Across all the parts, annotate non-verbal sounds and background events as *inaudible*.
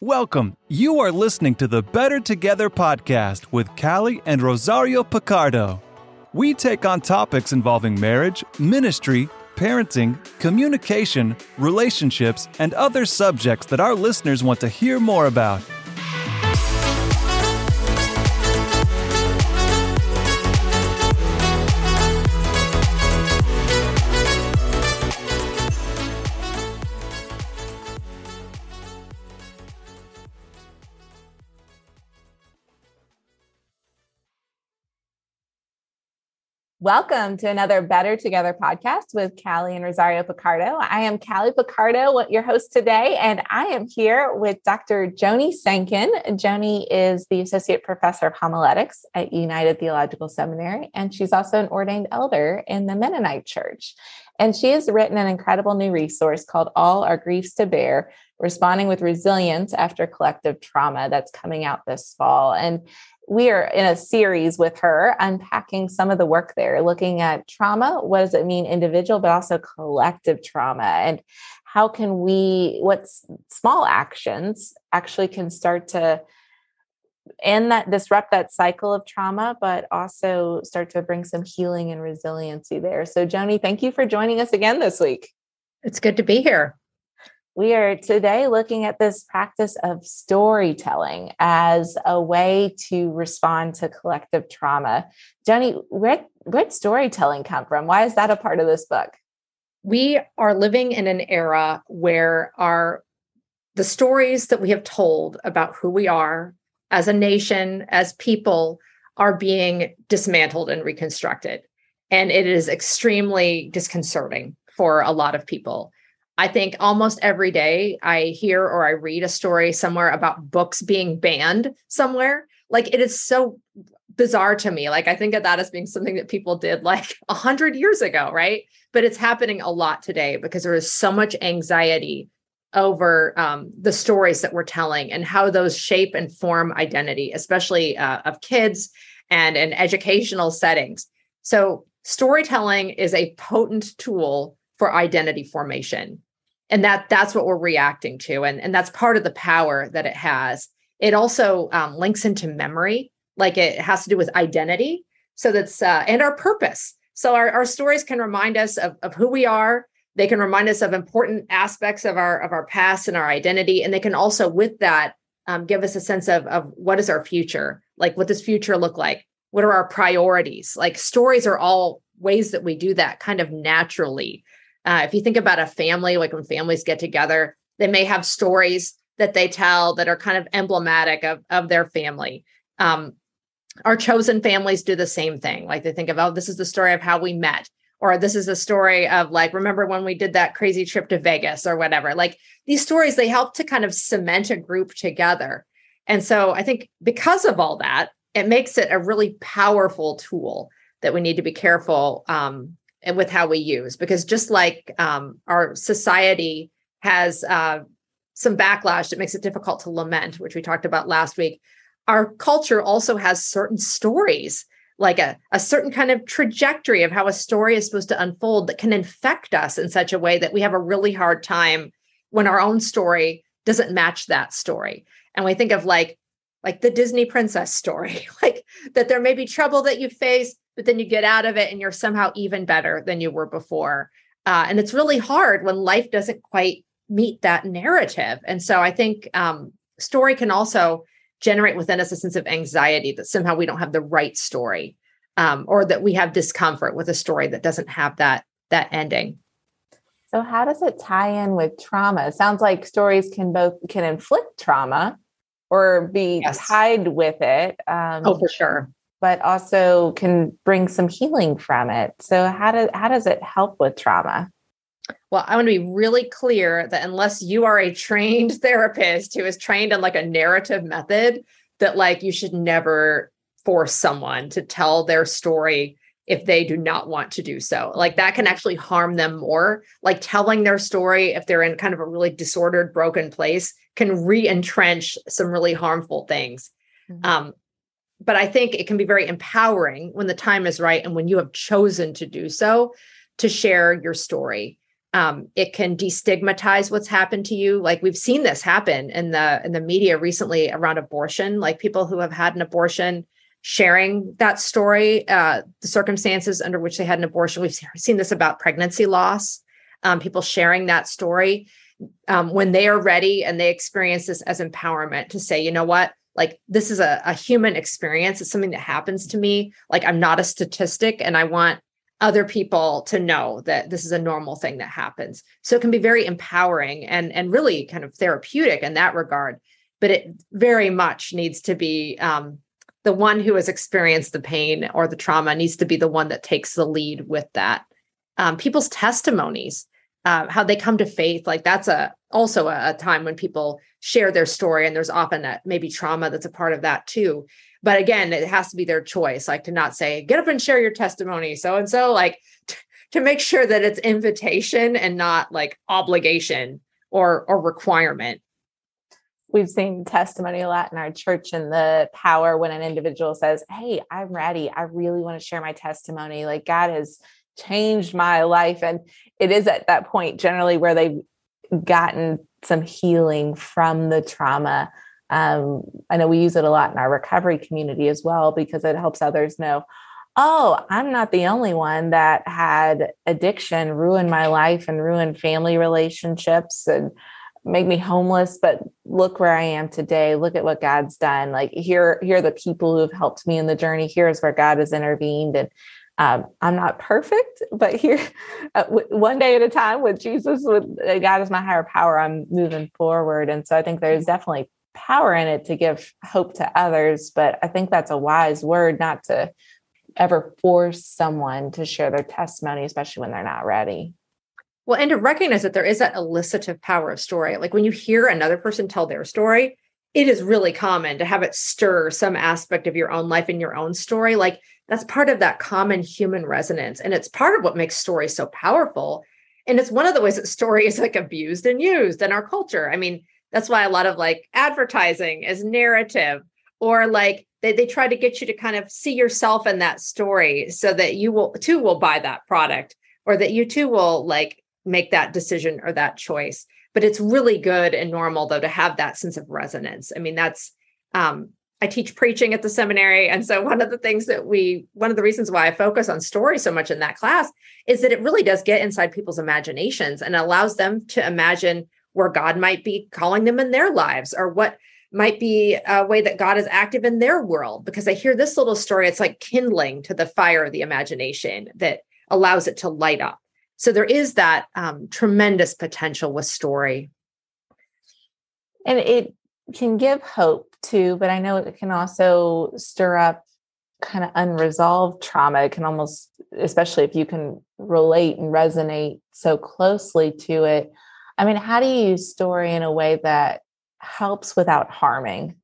Welcome. You are listening to the Better Together podcast with Callie and Rosario Picardo. We take on topics involving marriage, ministry, parenting, communication, relationships, and other subjects that our listeners want to hear more about. Welcome to another Better Together podcast with Callie and Rosario Picardo. I am Callie Picardo, your host today, and I am here with Dr. Joni Sancken. Joni is the Associate Professor of Homiletics at United Theological Seminary, and she's also an ordained elder in the Mennonite Church. And she has written an incredible new resource called All Our Griefs to Bear Responding with Resilience After Collective Trauma that's coming out this fall. And we are in a series with her unpacking some of the work there, looking at trauma. What does it mean, individual, but also collective trauma? And how can we, what small actions actually can start to end that, disrupt that cycle of trauma, but also start to bring some healing and resiliency there. So, Joni, thank you for joining us again this week. It's good to be here. We are today looking at this practice of storytelling as a way to respond to collective trauma. Jenny, where where storytelling come from? Why is that a part of this book? We are living in an era where our the stories that we have told about who we are as a nation, as people, are being dismantled and reconstructed. And it is extremely disconcerting for a lot of people. I think almost every day I hear or I read a story somewhere about books being banned somewhere. Like it is so bizarre to me. Like I think of that as being something that people did like *laughs* a hundred years ago, right? But it's happening a lot today because there is so much anxiety over um, the stories that we're telling and how those shape and form identity, especially uh, of kids and in educational settings. So storytelling is a potent tool for identity formation and that that's what we're reacting to and and that's part of the power that it has. It also um, links into memory like it has to do with identity. So that's uh, and our purpose. So our, our stories can remind us of, of who we are. They can remind us of important aspects of our of our past and our identity. And they can also with that um, give us a sense of of what is our future? Like what does future look like? What are our priorities? Like stories are all ways that we do that kind of naturally uh, if you think about a family, like when families get together, they may have stories that they tell that are kind of emblematic of, of their family. Um, our chosen families do the same thing. Like they think of, oh, this is the story of how we met, or this is a story of like, remember when we did that crazy trip to Vegas or whatever. Like these stories, they help to kind of cement a group together. And so I think because of all that, it makes it a really powerful tool that we need to be careful um, and with how we use because just like um, our society has uh, some backlash that makes it difficult to lament which we talked about last week our culture also has certain stories like a, a certain kind of trajectory of how a story is supposed to unfold that can infect us in such a way that we have a really hard time when our own story doesn't match that story. And we think of like like the disney princess story *laughs* like that there may be trouble that you face but then you get out of it and you're somehow even better than you were before. Uh, and it's really hard when life doesn't quite meet that narrative. And so I think um, story can also generate within us a sense of anxiety that somehow we don't have the right story um, or that we have discomfort with a story that doesn't have that that ending. So how does it tie in with trauma? It sounds like stories can both can inflict trauma or be yes. tied with it. Um, oh, for sure but also can bring some healing from it. So how does how does it help with trauma? Well, I want to be really clear that unless you are a trained *laughs* therapist who is trained in like a narrative method, that like you should never force someone to tell their story if they do not want to do so. Like that can actually harm them more. Like telling their story if they're in kind of a really disordered, broken place can re-entrench some really harmful things. Mm-hmm. Um, but I think it can be very empowering when the time is right and when you have chosen to do so to share your story. um, it can destigmatize what's happened to you. Like we've seen this happen in the in the media recently around abortion like people who have had an abortion sharing that story uh, the circumstances under which they had an abortion. We've seen this about pregnancy loss um, people sharing that story um, when they are ready and they experience this as empowerment to say you know what like this is a, a human experience it's something that happens to me like i'm not a statistic and i want other people to know that this is a normal thing that happens. So it can be very empowering and and really kind of therapeutic in that regard. But it very much needs to be um, the one who has experienced the pain or the trauma needs to be the one that takes the lead with that. Um, people's testimonies, uh, how they come to faith, like that's a also a, a time when people share their story, and there's often that maybe trauma that's a part of that too. But again it has to be their choice like to not say get up and share your testimony so and so like t- to make sure that it's invitation and not like obligation or or requirement. We've seen testimony a lot in our church and the power when an individual says hey i'm ready. I really want to share my testimony. Like god has changed my life and it is at that point generally where they've gotten some healing from the trauma um, I know we use it a lot in our recovery community as well because it helps others know, oh, I'm not the only one that had addiction ruin my life and ruin family relationships and make me homeless. But look where I am today. Look at what God's done. Like here, here are the people who have helped me in the journey. Here's where God has intervened. And um, I'm not perfect, but here, *laughs* uh, w- one day at a time with Jesus, with uh, God is my higher power, I'm moving forward. And so I think there's definitely power in it to give hope to others. But I think that's a wise word not to ever force someone to share their testimony, especially when they're not ready. Well, and to recognize that there is that elicitive power of story. Like when you hear another person tell their story, it is really common to have it stir some aspect of your own life and your own story. Like that's part of that common human resonance. And it's part of what makes stories so powerful. And it's one of the ways that story is like abused and used in our culture. I mean, that's why a lot of like advertising is narrative or like they, they try to get you to kind of see yourself in that story so that you will too will buy that product or that you too will like make that decision or that choice but it's really good and normal though to have that sense of resonance i mean that's um i teach preaching at the seminary and so one of the things that we one of the reasons why i focus on story so much in that class is that it really does get inside people's imaginations and allows them to imagine where God might be calling them in their lives or what might be a way that God is active in their world. Because I hear this little story, it's like kindling to the fire of the imagination that allows it to light up. So there is that um, tremendous potential with story. And it can give hope too, but I know it can also stir up kind of unresolved trauma. It can almost, especially if you can relate and resonate so closely to it, I mean, how do you use story in a way that helps without harming?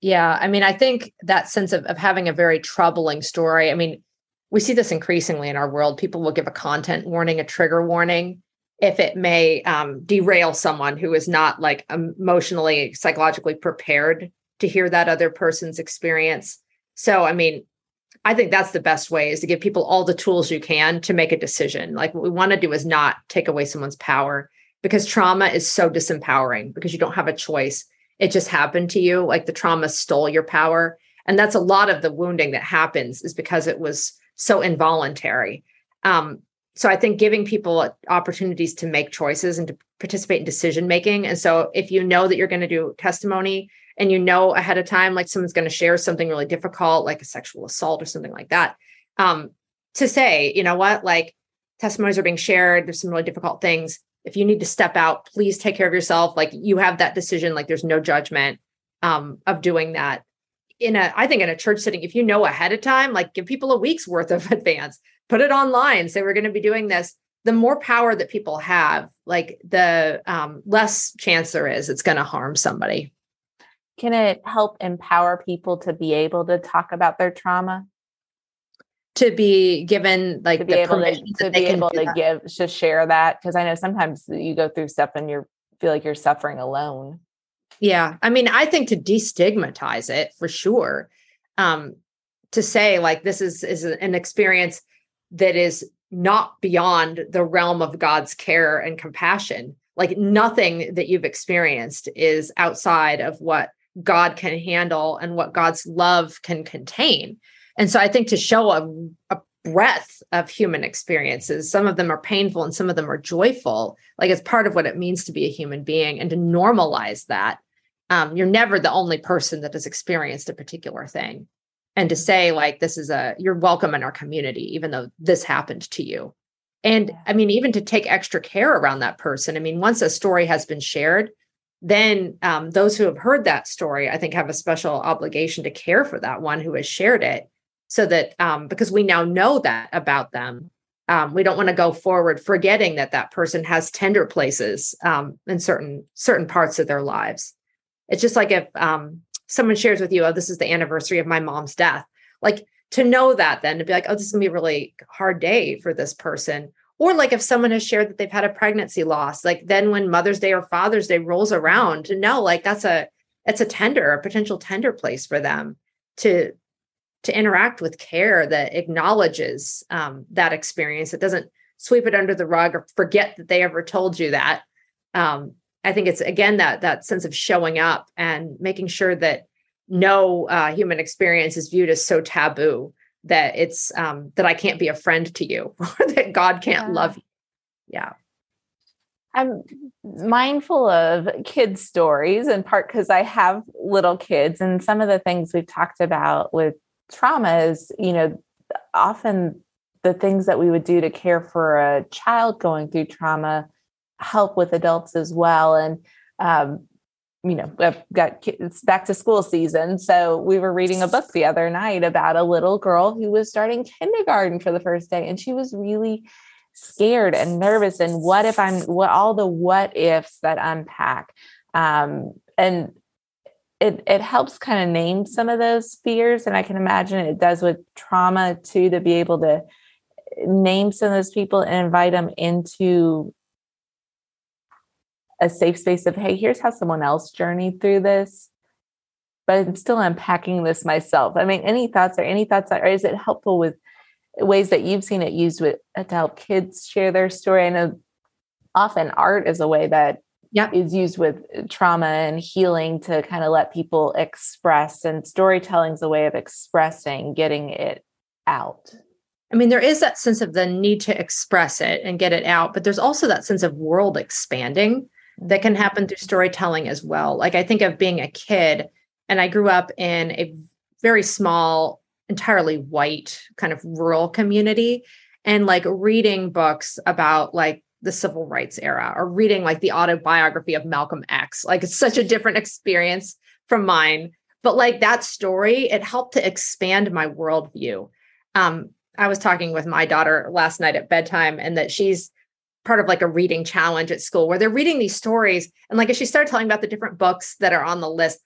Yeah, I mean, I think that sense of, of having a very troubling story. I mean, we see this increasingly in our world. People will give a content warning, a trigger warning, if it may um, derail someone who is not like emotionally, psychologically prepared to hear that other person's experience. So, I mean, I think that's the best way is to give people all the tools you can to make a decision. Like what we want to do is not take away someone's power because trauma is so disempowering because you don't have a choice. It just happened to you. Like the trauma stole your power. And that's a lot of the wounding that happens is because it was so involuntary. Um, so I think giving people opportunities to make choices and to participate in decision making. And so if you know that you're going to do testimony and you know ahead of time, like someone's going to share something really difficult, like a sexual assault or something like that, um, to say, you know what, like testimonies are being shared, there's some really difficult things. If you need to step out please take care of yourself. Like you have that decision. Like there's no judgment um, of doing that. In a i think in a church setting if you know ahead of time like give people a week's worth of *laughs* advance put it online say we're going to be doing this the more power that people have like the um, less chance there is it's going to harm somebody can it help empower people to be able to talk about their trauma to be given like to be able to, to be able to that. give to share that because I know sometimes you go through stuff and you feel like you're suffering alone. Yeah, I mean, I think to destigmatize it for sure, um, to say like this is is an experience that is not beyond the realm of God's care and compassion. Like nothing that you've experienced is outside of what God can handle and what God's love can contain. And so I think to show a, a breadth of human experiences, some of them are painful and some of them are joyful, like it's part of what it means to be a human being and to normalize that. Um, you're never the only person that has experienced a particular thing. And to say, like, this is a, you're welcome in our community, even though this happened to you. And I mean, even to take extra care around that person. I mean, once a story has been shared, then um, those who have heard that story, I think, have a special obligation to care for that one who has shared it, so that um, because we now know that about them, um, we don't want to go forward forgetting that that person has tender places um, in certain certain parts of their lives. It's just like if um, someone shares with you, "Oh, this is the anniversary of my mom's death," like to know that, then to be like, "Oh, this is gonna be a really hard day for this person." or like if someone has shared that they've had a pregnancy loss like then when mother's day or father's day rolls around to know like that's a it's a tender a potential tender place for them to to interact with care that acknowledges um, that experience. It doesn't sweep it under the rug or forget that they ever told you that. Um, i think it's again that that sense of showing up and making sure that no uh, human experience is viewed as so taboo that it's um that I can't be a friend to you *laughs* or that God can't yeah. love you. Yeah. I'm mindful of kids' stories in part because I have little kids, and some of the things we've talked about with trauma is, you know, often the things that we would do to care for a child going through trauma help with adults as well. And um, you know, I've got it's back to school season. So we were reading a book the other night about a little girl who was starting kindergarten for the first day. And she was really scared and nervous. And what if I'm what all the what ifs that unpack. Um, and it it helps kind of name some of those fears. And I can imagine it does with trauma too, to be able to name some of those people and invite them into a safe space of, hey, here's how someone else journeyed through this, but I'm still unpacking this myself. I mean, any thoughts or any thoughts, or is it helpful with ways that you've seen it used with uh, to help kids share their story? I know often art is a way that yep. is used with trauma and healing to kind of let people express, and storytelling is a way of expressing, getting it out. I mean, there is that sense of the need to express it and get it out, but there's also that sense of world expanding that can happen through storytelling as well. Like I think of being a kid, and I grew up in a very small, entirely white kind of rural community, and like reading books about like the civil rights era or reading like the autobiography of Malcolm X. Like it's such a different experience from mine. But like that story, it helped to expand my worldview. Um, I was talking with my daughter last night at bedtime, and that she's part of like a reading challenge at school where they're reading these stories. And like as she started telling about the different books that are on the list,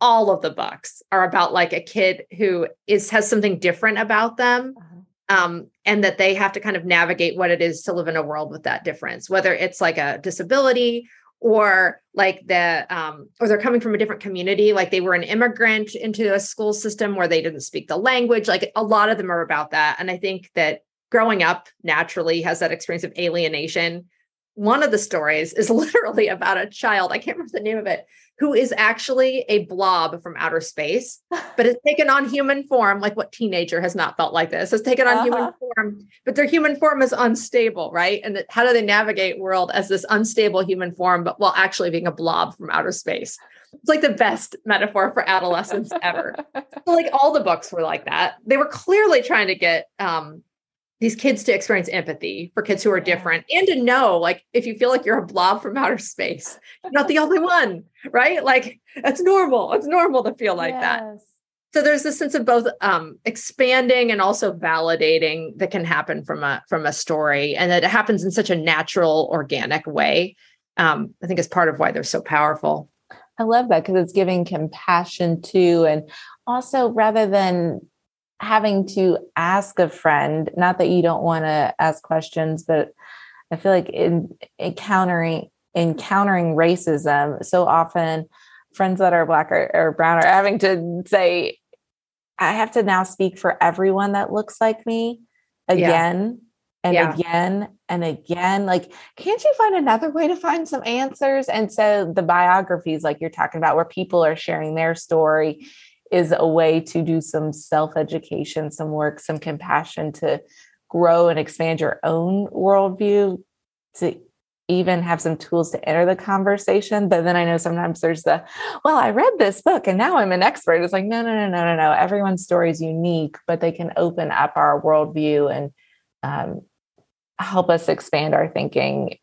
all of the books are about like a kid who is has something different about them. Uh-huh. Um, and that they have to kind of navigate what it is to live in a world with that difference, whether it's like a disability or like the um, or they're coming from a different community like they were an immigrant into a school system where they didn't speak the language like a lot of them are about that and i think that growing up naturally has that experience of alienation. One of the stories is *laughs* literally about a child, I can't remember the name of it, who is actually a blob from outer space, but has taken on human form. Like what teenager has not felt like this? Has taken on uh-huh. human form, but their human form is unstable, right? And how do they navigate world as this unstable human form, but while actually being a blob from outer space? It's like the best metaphor for adolescence ever. *laughs* so like all the books were like that. They were clearly trying to get um, these kids to experience empathy for kids who are different and to know like if you feel like you're a blob from outer space you're not the *laughs* only one right? Like that's normal it's normal to feel like yes. that so there's this sense of both um, expanding and also validating that can happen from a from a story and that it happens in such a natural organic way um, i think is part of why they're so powerful. I love that because it's giving compassion to and also rather than having to ask a friend, not that you don't want to ask questions, but I feel like in encountering encountering racism, so often friends that are black or, or brown are having to say, I have to now speak for everyone that looks like me again. Yeah. and Yeah. again and again. Like, can't you find another way to find some answers? And so the biographies, like you're talking about, where people are sharing their story, is a way to do some self education, some work, some compassion to grow and expand your own worldview, to even have some tools to enter the conversation. But then I know sometimes there's the, well, I read this book and now I'm an expert. It's like, no, no, no, no, no, no. Everyone's story is unique, but they can open up our worldview and um, help us expand our thinking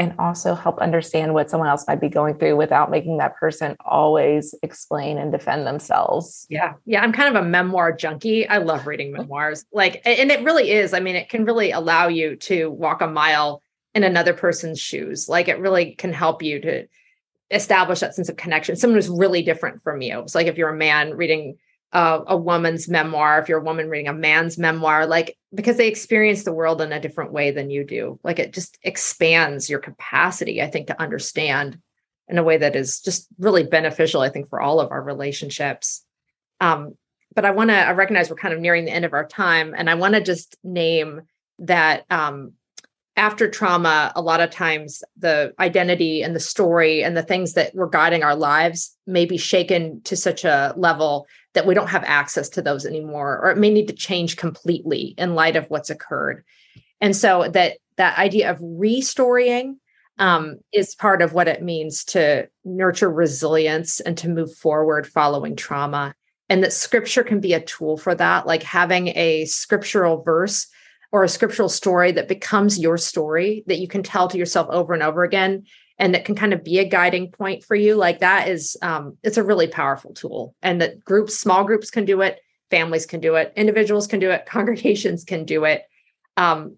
and also help understand what someone else might be going through without making that person always explain and defend themselves. Yeah. Yeah. I'm kind of a memoir junkie. I love reading oh. memoirs. Like, and it really is. I mean, it can really allow you to walk a mile in another person's shoes. Like, it really can help you to establish that sense of connection. Someone who's really different from you. It's like if you're a man reading uh, a woman's memoir, if you're a woman reading a man's memoir, like because they experience the world in a different way than you do. Like it just expands your capacity, I think, to understand in a way that is just really beneficial, I think, for all of our relationships. Um, but I want to I recognize we're kind of nearing the end of our time, and I want to just name that um, after trauma, a lot of times the identity and the story and the things that were guiding our lives may be shaken to such a level that we don't have access to those anymore, or it may need to change completely in light of what's occurred. And so that that idea of restorying um, is part of what it means to nurture resilience and to move forward following trauma. And that scripture can be a tool for that, like having a scriptural verse or a scriptural story that becomes your story that you can tell to yourself over and over again and that can kind of be a guiding point for you like that is um, it's a really powerful tool and that groups small groups can do it families can do it individuals can do it *laughs* congregations can do it. Um,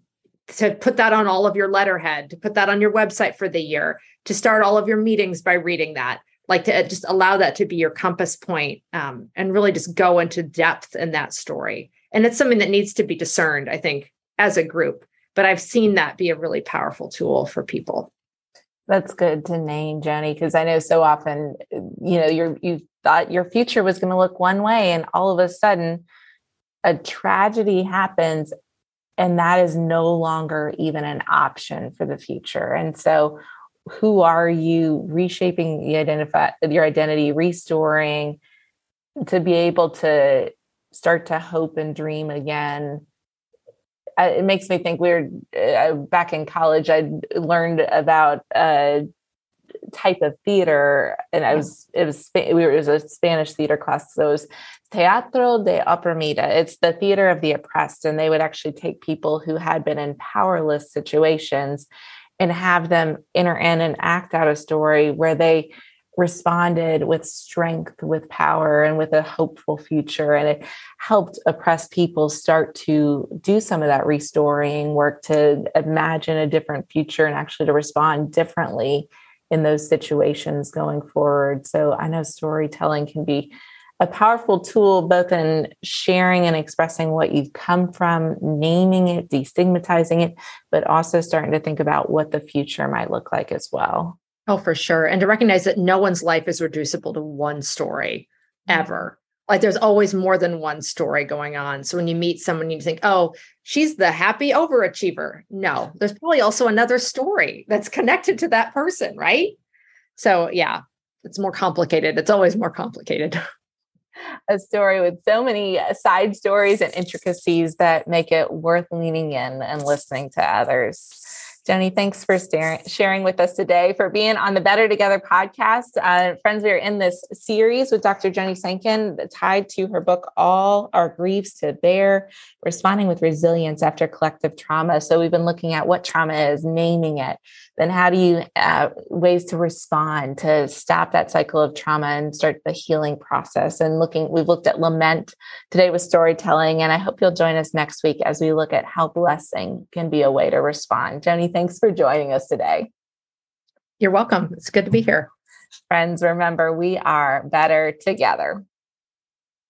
to put that on all of your letterhead to put that on your website for the year to start all of your meetings by reading that like to uh, just allow that to be your compass point, um, and really just go into depth in that story. And it's something that needs to be discerned i think as a group but i've seen that be a really powerful tool for people That's good to name, Joni, because I know so often, you know, you're you thought your future was going to look one way, and all of a sudden, a tragedy happens, and that is no longer even an option for the future. And so, who are you reshaping the identify your identity, restoring to be able to start to hope and dream again? Uh, it makes me think we're uh, back in college i learned about a type of theater and i was it was we were it was a spanish theater class so it was teatro de oprimida it's the theater of the oppressed and they would actually take people who had been in powerless situations and have them enter in and act out a story where they responded with strength, with power, and with a hopeful future. And it helped oppressed people start to do some of that restoring work to imagine a different future and actually to respond differently in those situations going forward. So I know storytelling can be a powerful tool both in sharing and expressing what you've come from, naming it, destigmatizing it, but also starting to think about what the future might look like as well. Oh, for sure. And to recognize that no one's life is reducible to one story ever. Like there's always more than one story going on. So when you meet someone, you think, oh, she's the happy overachiever. No, there's probably also another story that's connected to that person, right? So yeah, it's more complicated. It's always more complicated. *laughs* A story with so many uh, side stories and intricacies that make it worth leaning in and listening to others. Joni, thanks for sharing with us today, for being on the Better Together podcast. Uh, friends, we are in this series with Dr. Joni Sancken, tied to her book, All Our Griefs to Bear, Responding with Resilience After Collective Trauma. So we've been looking at what trauma is, naming it, then how do you, uh, ways to respond to stop that cycle of trauma and start the healing process. And looking, we've looked at lament today with storytelling, and I hope you'll join us next week as we look at how blessing can be a way to respond. Joni, thanks for joining us today. You're welcome. It's good to be here. Friends, remember, we are better together.